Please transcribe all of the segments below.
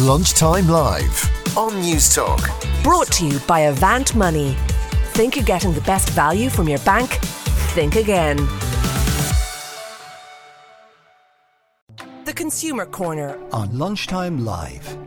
Lunchtime Live on News Talk. Brought to you by Avant Money. Think you're getting the best value from your bank? Think again. The Consumer Corner on Lunchtime Live.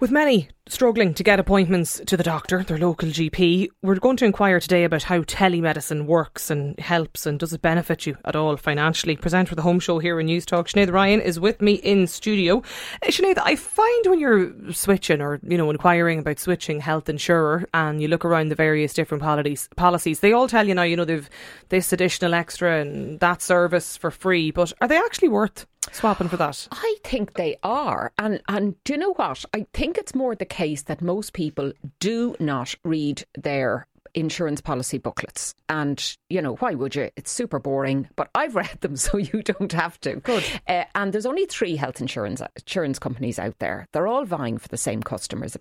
With many struggling to get appointments to the doctor, their local GP, we're going to inquire today about how telemedicine works and helps and does it benefit you at all financially. Presenter for the home show here in News Talk, Sinead Ryan is with me in studio. Uh, Sinead, I find when you're switching or, you know, inquiring about switching health insurer and you look around the various different policies, policies, they all tell you now, you know, they've this additional extra and that service for free, but are they actually worth swapping for that? I think they are. And and do you know what? I think it's more the case that most people do not read their insurance policy booklets. And, you know, why would you? It's super boring, but I've read them so you don't have to. Good. Uh, and there's only three health insurance insurance companies out there. They're all vying for the same customers.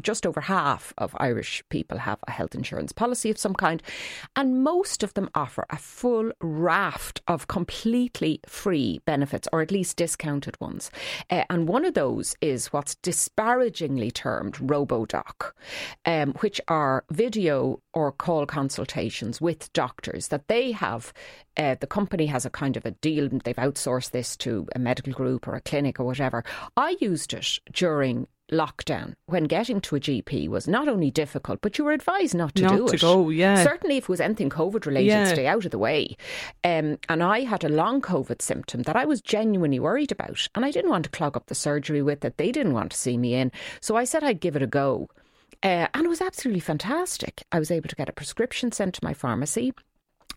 Just over half of Irish people have a health insurance policy of some kind. And most of them offer a full raft of completely free benefits, or at least discounted ones. Uh, and one of those is what's disparagingly termed RoboDoc, um, which are video or call consultations with doctors that they have. Uh, the company has a kind of a deal, they've outsourced this to a medical group or a clinic or whatever. I used it during lockdown when getting to a GP was not only difficult, but you were advised not to not do to it. go, yeah. Certainly, if it was anything COVID related, Yeah. stay out of the way. Um, and I had a long COVID symptom that I was genuinely worried about, and I didn't want to clog up the surgery with it. They didn't want to see me in, so I said I'd give it a go. Uh, and it was absolutely fantastic. I was able to get a prescription sent to my pharmacy.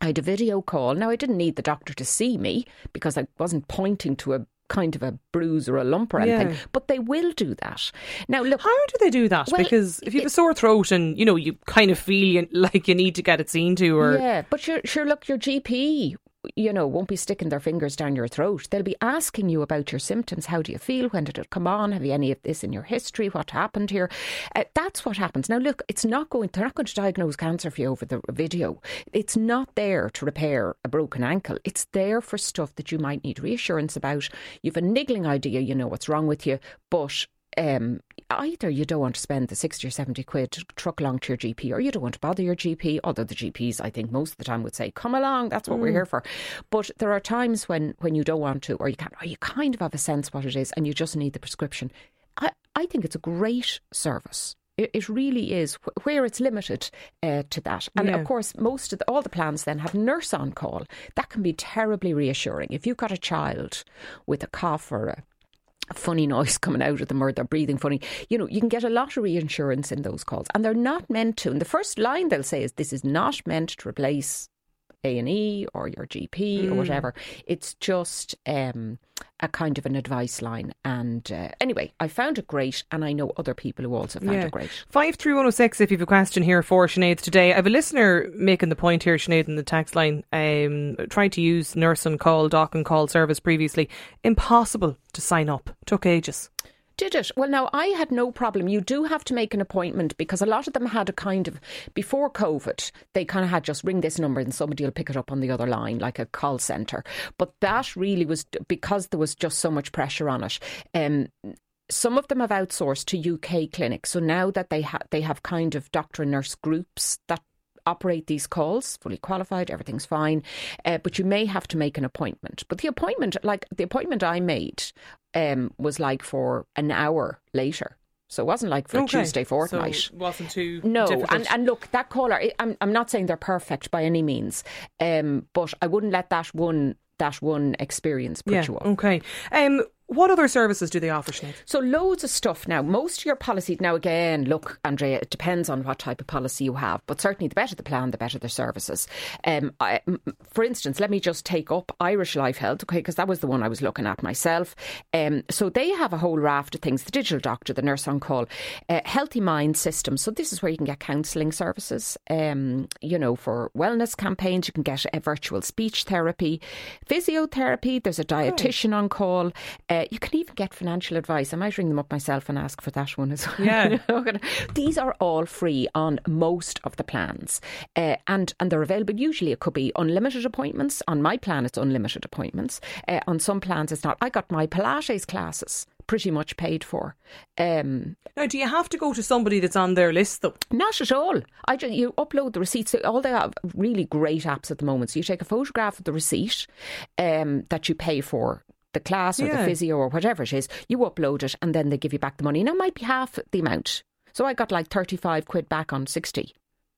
I had a video call. Now, I didn't need the doctor to see me because I wasn't pointing to a kind of a bruise or a lump or anything, Yeah. but they will do that. Now, look, How do they do that? Well, because if you have a sore throat and you know you kind of feel like you need to get it seen to, or Yeah, but sure, sure. Look, your GP, you know, won't be sticking their fingers down your throat. They'll be asking you about your symptoms. How do you feel? When did it come on? Have you any of this in your history? What happened here? Uh, that's what happens. Now, look, it's not going. They're not going to diagnose cancer for you over the video. It's not there to repair a broken ankle. It's there for stuff that you might need reassurance about. You've a niggling idea. You know what's wrong with you, but um, either you don't want to spend the 60 or 70 quid to truck along to your GP or you don't want to bother your GP, although the GPs, I think, most of the time would say, come along, that's what we're here for. But there are times when, when you don't want to or you can't, or you kind of have a sense what it is and you just need the prescription. I, I think it's a great service. It, really is where it's limited uh, to that. And Yeah. of course, most of the, all the plans then have nurse on call. That can be terribly reassuring. If you've got a child with a cough or a funny noise coming out of them or they're breathing funny. You know, you can get a lot of reinsurance in those calls, and they're not meant to. And the first line they'll say is, "This is not meant to replace A and E or your GP or whatever. It's just um, a kind of an advice line." And uh, anyway, I found it great, and I know other people who also found it great. Five three one zero six. If you have a question here for Sinead today, I have a listener making the point here, Sinead, in the text line. Um, tried to use nurse and call, doc and call service previously. Impossible to sign up. Took ages. Did it? Well, now I had no problem. You do have to make an appointment because a lot of them had a kind of before COVID, they kind of had just ring this number and somebody will pick it up on the other line, like a call centre. But that really was because there was just so much pressure on it. Um, some of them have outsourced to UK clinics, so now that they ha- they have kind of doctor and nurse groups that operate these calls, fully qualified, everything's fine. Uh, but you may have to make an appointment. But the appointment, like the appointment I made, um, was like for an hour later. So it wasn't like for a Tuesday fortnight. So it wasn't too No, difficult. and, and look, that caller. I'm I'm not saying they're perfect by any means, um, but I wouldn't let that one that one experience put yeah. you off. Okay. Um, what other services do they offer, Sinead? So loads of stuff now. Most of your policies now again, look, Andrea, it depends on what type of policy you have, but certainly the better the plan, the better the services. Um, I, for instance, let me just take up Irish Life Health, okay, because that was the one I was looking at myself. Um, so they have a whole raft of things: the digital doctor, the nurse on call, uh, Healthy Mind system. So this is where you can get counselling services. Um, you know, for wellness campaigns, you can get a virtual speech therapy, physiotherapy. There's a dietitian on call. Uh, you can even get financial advice. I might ring them up myself and ask for that one as well. Yeah. These are all free on most of the plans, uh, and and they're available. Usually, it could be unlimited appointments. On my plan, it's unlimited appointments. Uh, on some plans, it's not. I got my Pilates classes. pretty much paid for. Um, now, do you have to go to somebody that's on their list though? Not at all. I just, you upload the receipts. All they have really great apps at the moment. So you take a photograph of the receipt um, that you pay for the class or Yeah. the physio or whatever it is. You upload it and then they give you back the money. Now it might be half the amount. So I got like thirty five quid back on sixty,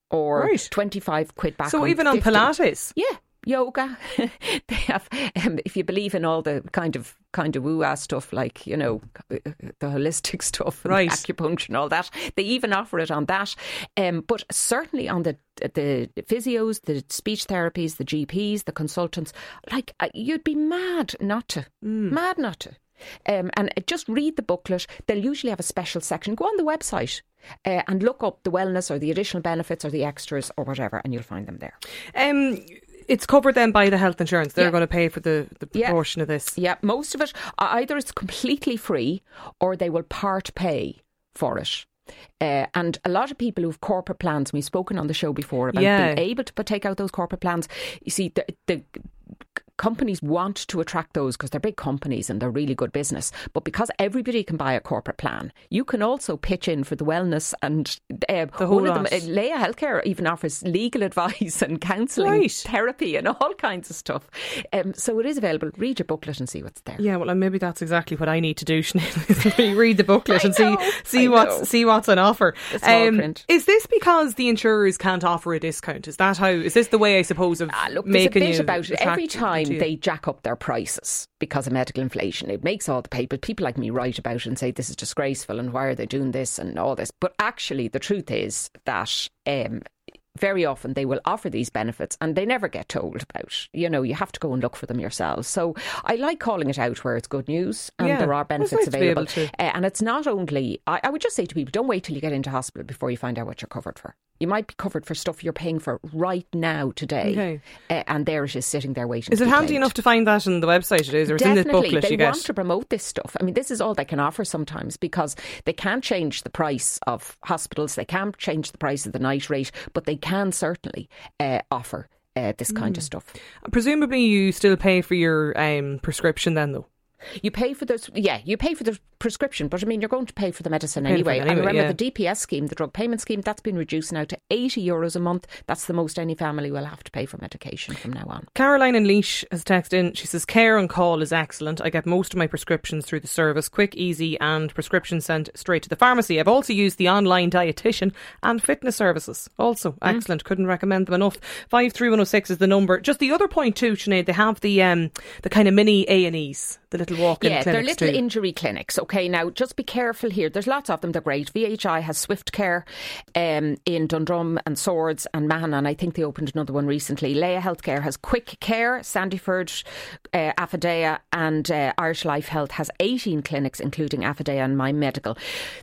or Right. twenty five quid back. so on even on 50. Pilates, Yeah, yoga. they have. Um, if you believe in all the kind of kind of woo stuff, like you know the holistic stuff, and Right. acupuncture and all that, they even offer it on that. Um, but certainly on the the physios, the speech therapies, the GPs, the consultants, like uh, you'd be mad not to, mad not to. Um, and uh, just read the booklet. They'll usually have a special section. Go on the website uh, and look up the wellness or the additional benefits or the extras or whatever, and you'll find them there. um, it's covered then by the health insurance. They're Yeah. going to pay for the, the Yeah. of this. Yeah, most of it uh, either it's completely free or they will part pay for it. Uh, and a lot of people who've corporate plans, we've spoken on the show before about Yeah. being able to take out those corporate plans. You see, the, the companies want to attract those because they're big companies and they're really good business. But because everybody can buy a corporate plan, you can also pitch in for the wellness and uh, The whole one of them, uh, Laya Healthcare, even offers legal advice and counselling, Right. therapy, and all kinds of stuff. Um, so it is available. Read your booklet and see what's there. Yeah, well, and maybe that's exactly what I need to do. Read the booklet and see know, see I what's know. see what's on offer. Um, The small print. Is this because the insurers can't offer a discount? Is that how? Is this the way I suppose of Ah, look, there's a bit about it. Every time they jack up their prices because of medical inflation, it makes all the papers. People like me write about it and say this is disgraceful and why are they doing this and all this. But actually, the truth is that. Um, very often they will offer these benefits and they never get told about. You know, you have to go and look for them yourselves. So I like calling it out where it's good news and Yeah, there are benefits nice to be available. Uh, and it's not only, I, I would just say to people, don't wait till you get into hospital before you find out what you're covered for. You might be covered for stuff you're paying for right now today, Okay. uh, and there it is sitting there waiting. Is it handy claimed. enough to find that on the website? It is, or it's in this Definitely, booklet they you get. want to promote this stuff. I mean, this is all they can offer sometimes because they can't change the price of hospitals, they can't change the price of the night rate, but they can certainly uh, offer uh, this kind Hmm. of stuff. Presumably, you still pay for your um, prescription then, though. You pay for this, yeah, you pay for the prescription, but I mean, you're going to pay for the medicine anyway. it And remember, yeah. the DPS scheme, the drug payment scheme, that's been reduced now to 80 euros a month. That's the most any family will have to pay for medication from now on. Caroline in Laois has texted in. She says, Care on call is excellent. I get most of my prescriptions through the service, quick, easy, and prescriptions sent straight to the pharmacy. I've also used the online dietitian and fitness services. Also, Mm. excellent. Couldn't recommend them enough. 53106 is the number. Just the other point, too, Sinead, they have the um, the kind of mini A&Es, the little walk in Yeah, they're little too. injury clinics. Okay, now just be careful here. There's lots of them. They're great. VHI has Swift Care um, in Dundrum and Swords and Mahon, and I think they opened another one recently. Laya Healthcare has Quick Care, Sandyford, uh, Affidea, and uh, Irish Life Health has 18 clinics, including Affidea and My Medical.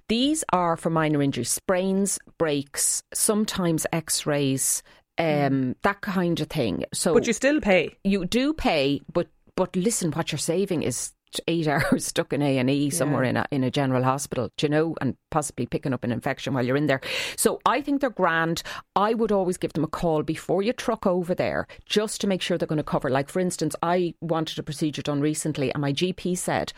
These are for minor injuries, sprains, breaks, sometimes X-rays. Um, that kind of thing. So, But you still pay. you do pay, but but listen, what you're saving is eight hours stuck in A and E somewhere in a in a general hospital, do you know, and possibly picking up an infection while you're in there. So I think they're grand. I would always give them a call before you truck over there, just to make sure they're going to cover. Like for instance, I wanted a procedure done recently, and my GP said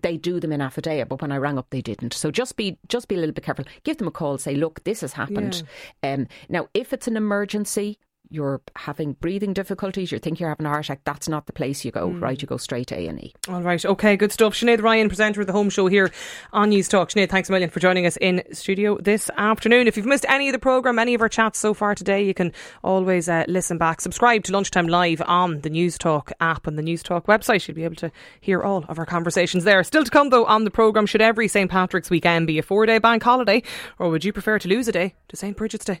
they do them in Affidea, but when I rang up, they didn't. So just be just be a little bit careful. Give them a call. Say, look, this has happened. Um, now, if it's an emergency, you're having breathing difficulties, you think you're having a heart attack, that's not the place you go, right? You go straight to A&E. All right, okay, good stuff. Sinead Ryan, presenter of the Home Show here on News Talk. Sinead, thanks a million for joining us in studio this afternoon. If you've missed any of the programme, any of our chats so far today, you can always uh, listen back. Subscribe to Lunchtime Live on the News Talk app and the News Talk website. You'll be able to hear all of our conversations there. Still to come, though, on the programme, should every St. Patrick's weekend be a four day bank holiday, or would you prefer to lose a day to St. Bridget's Day?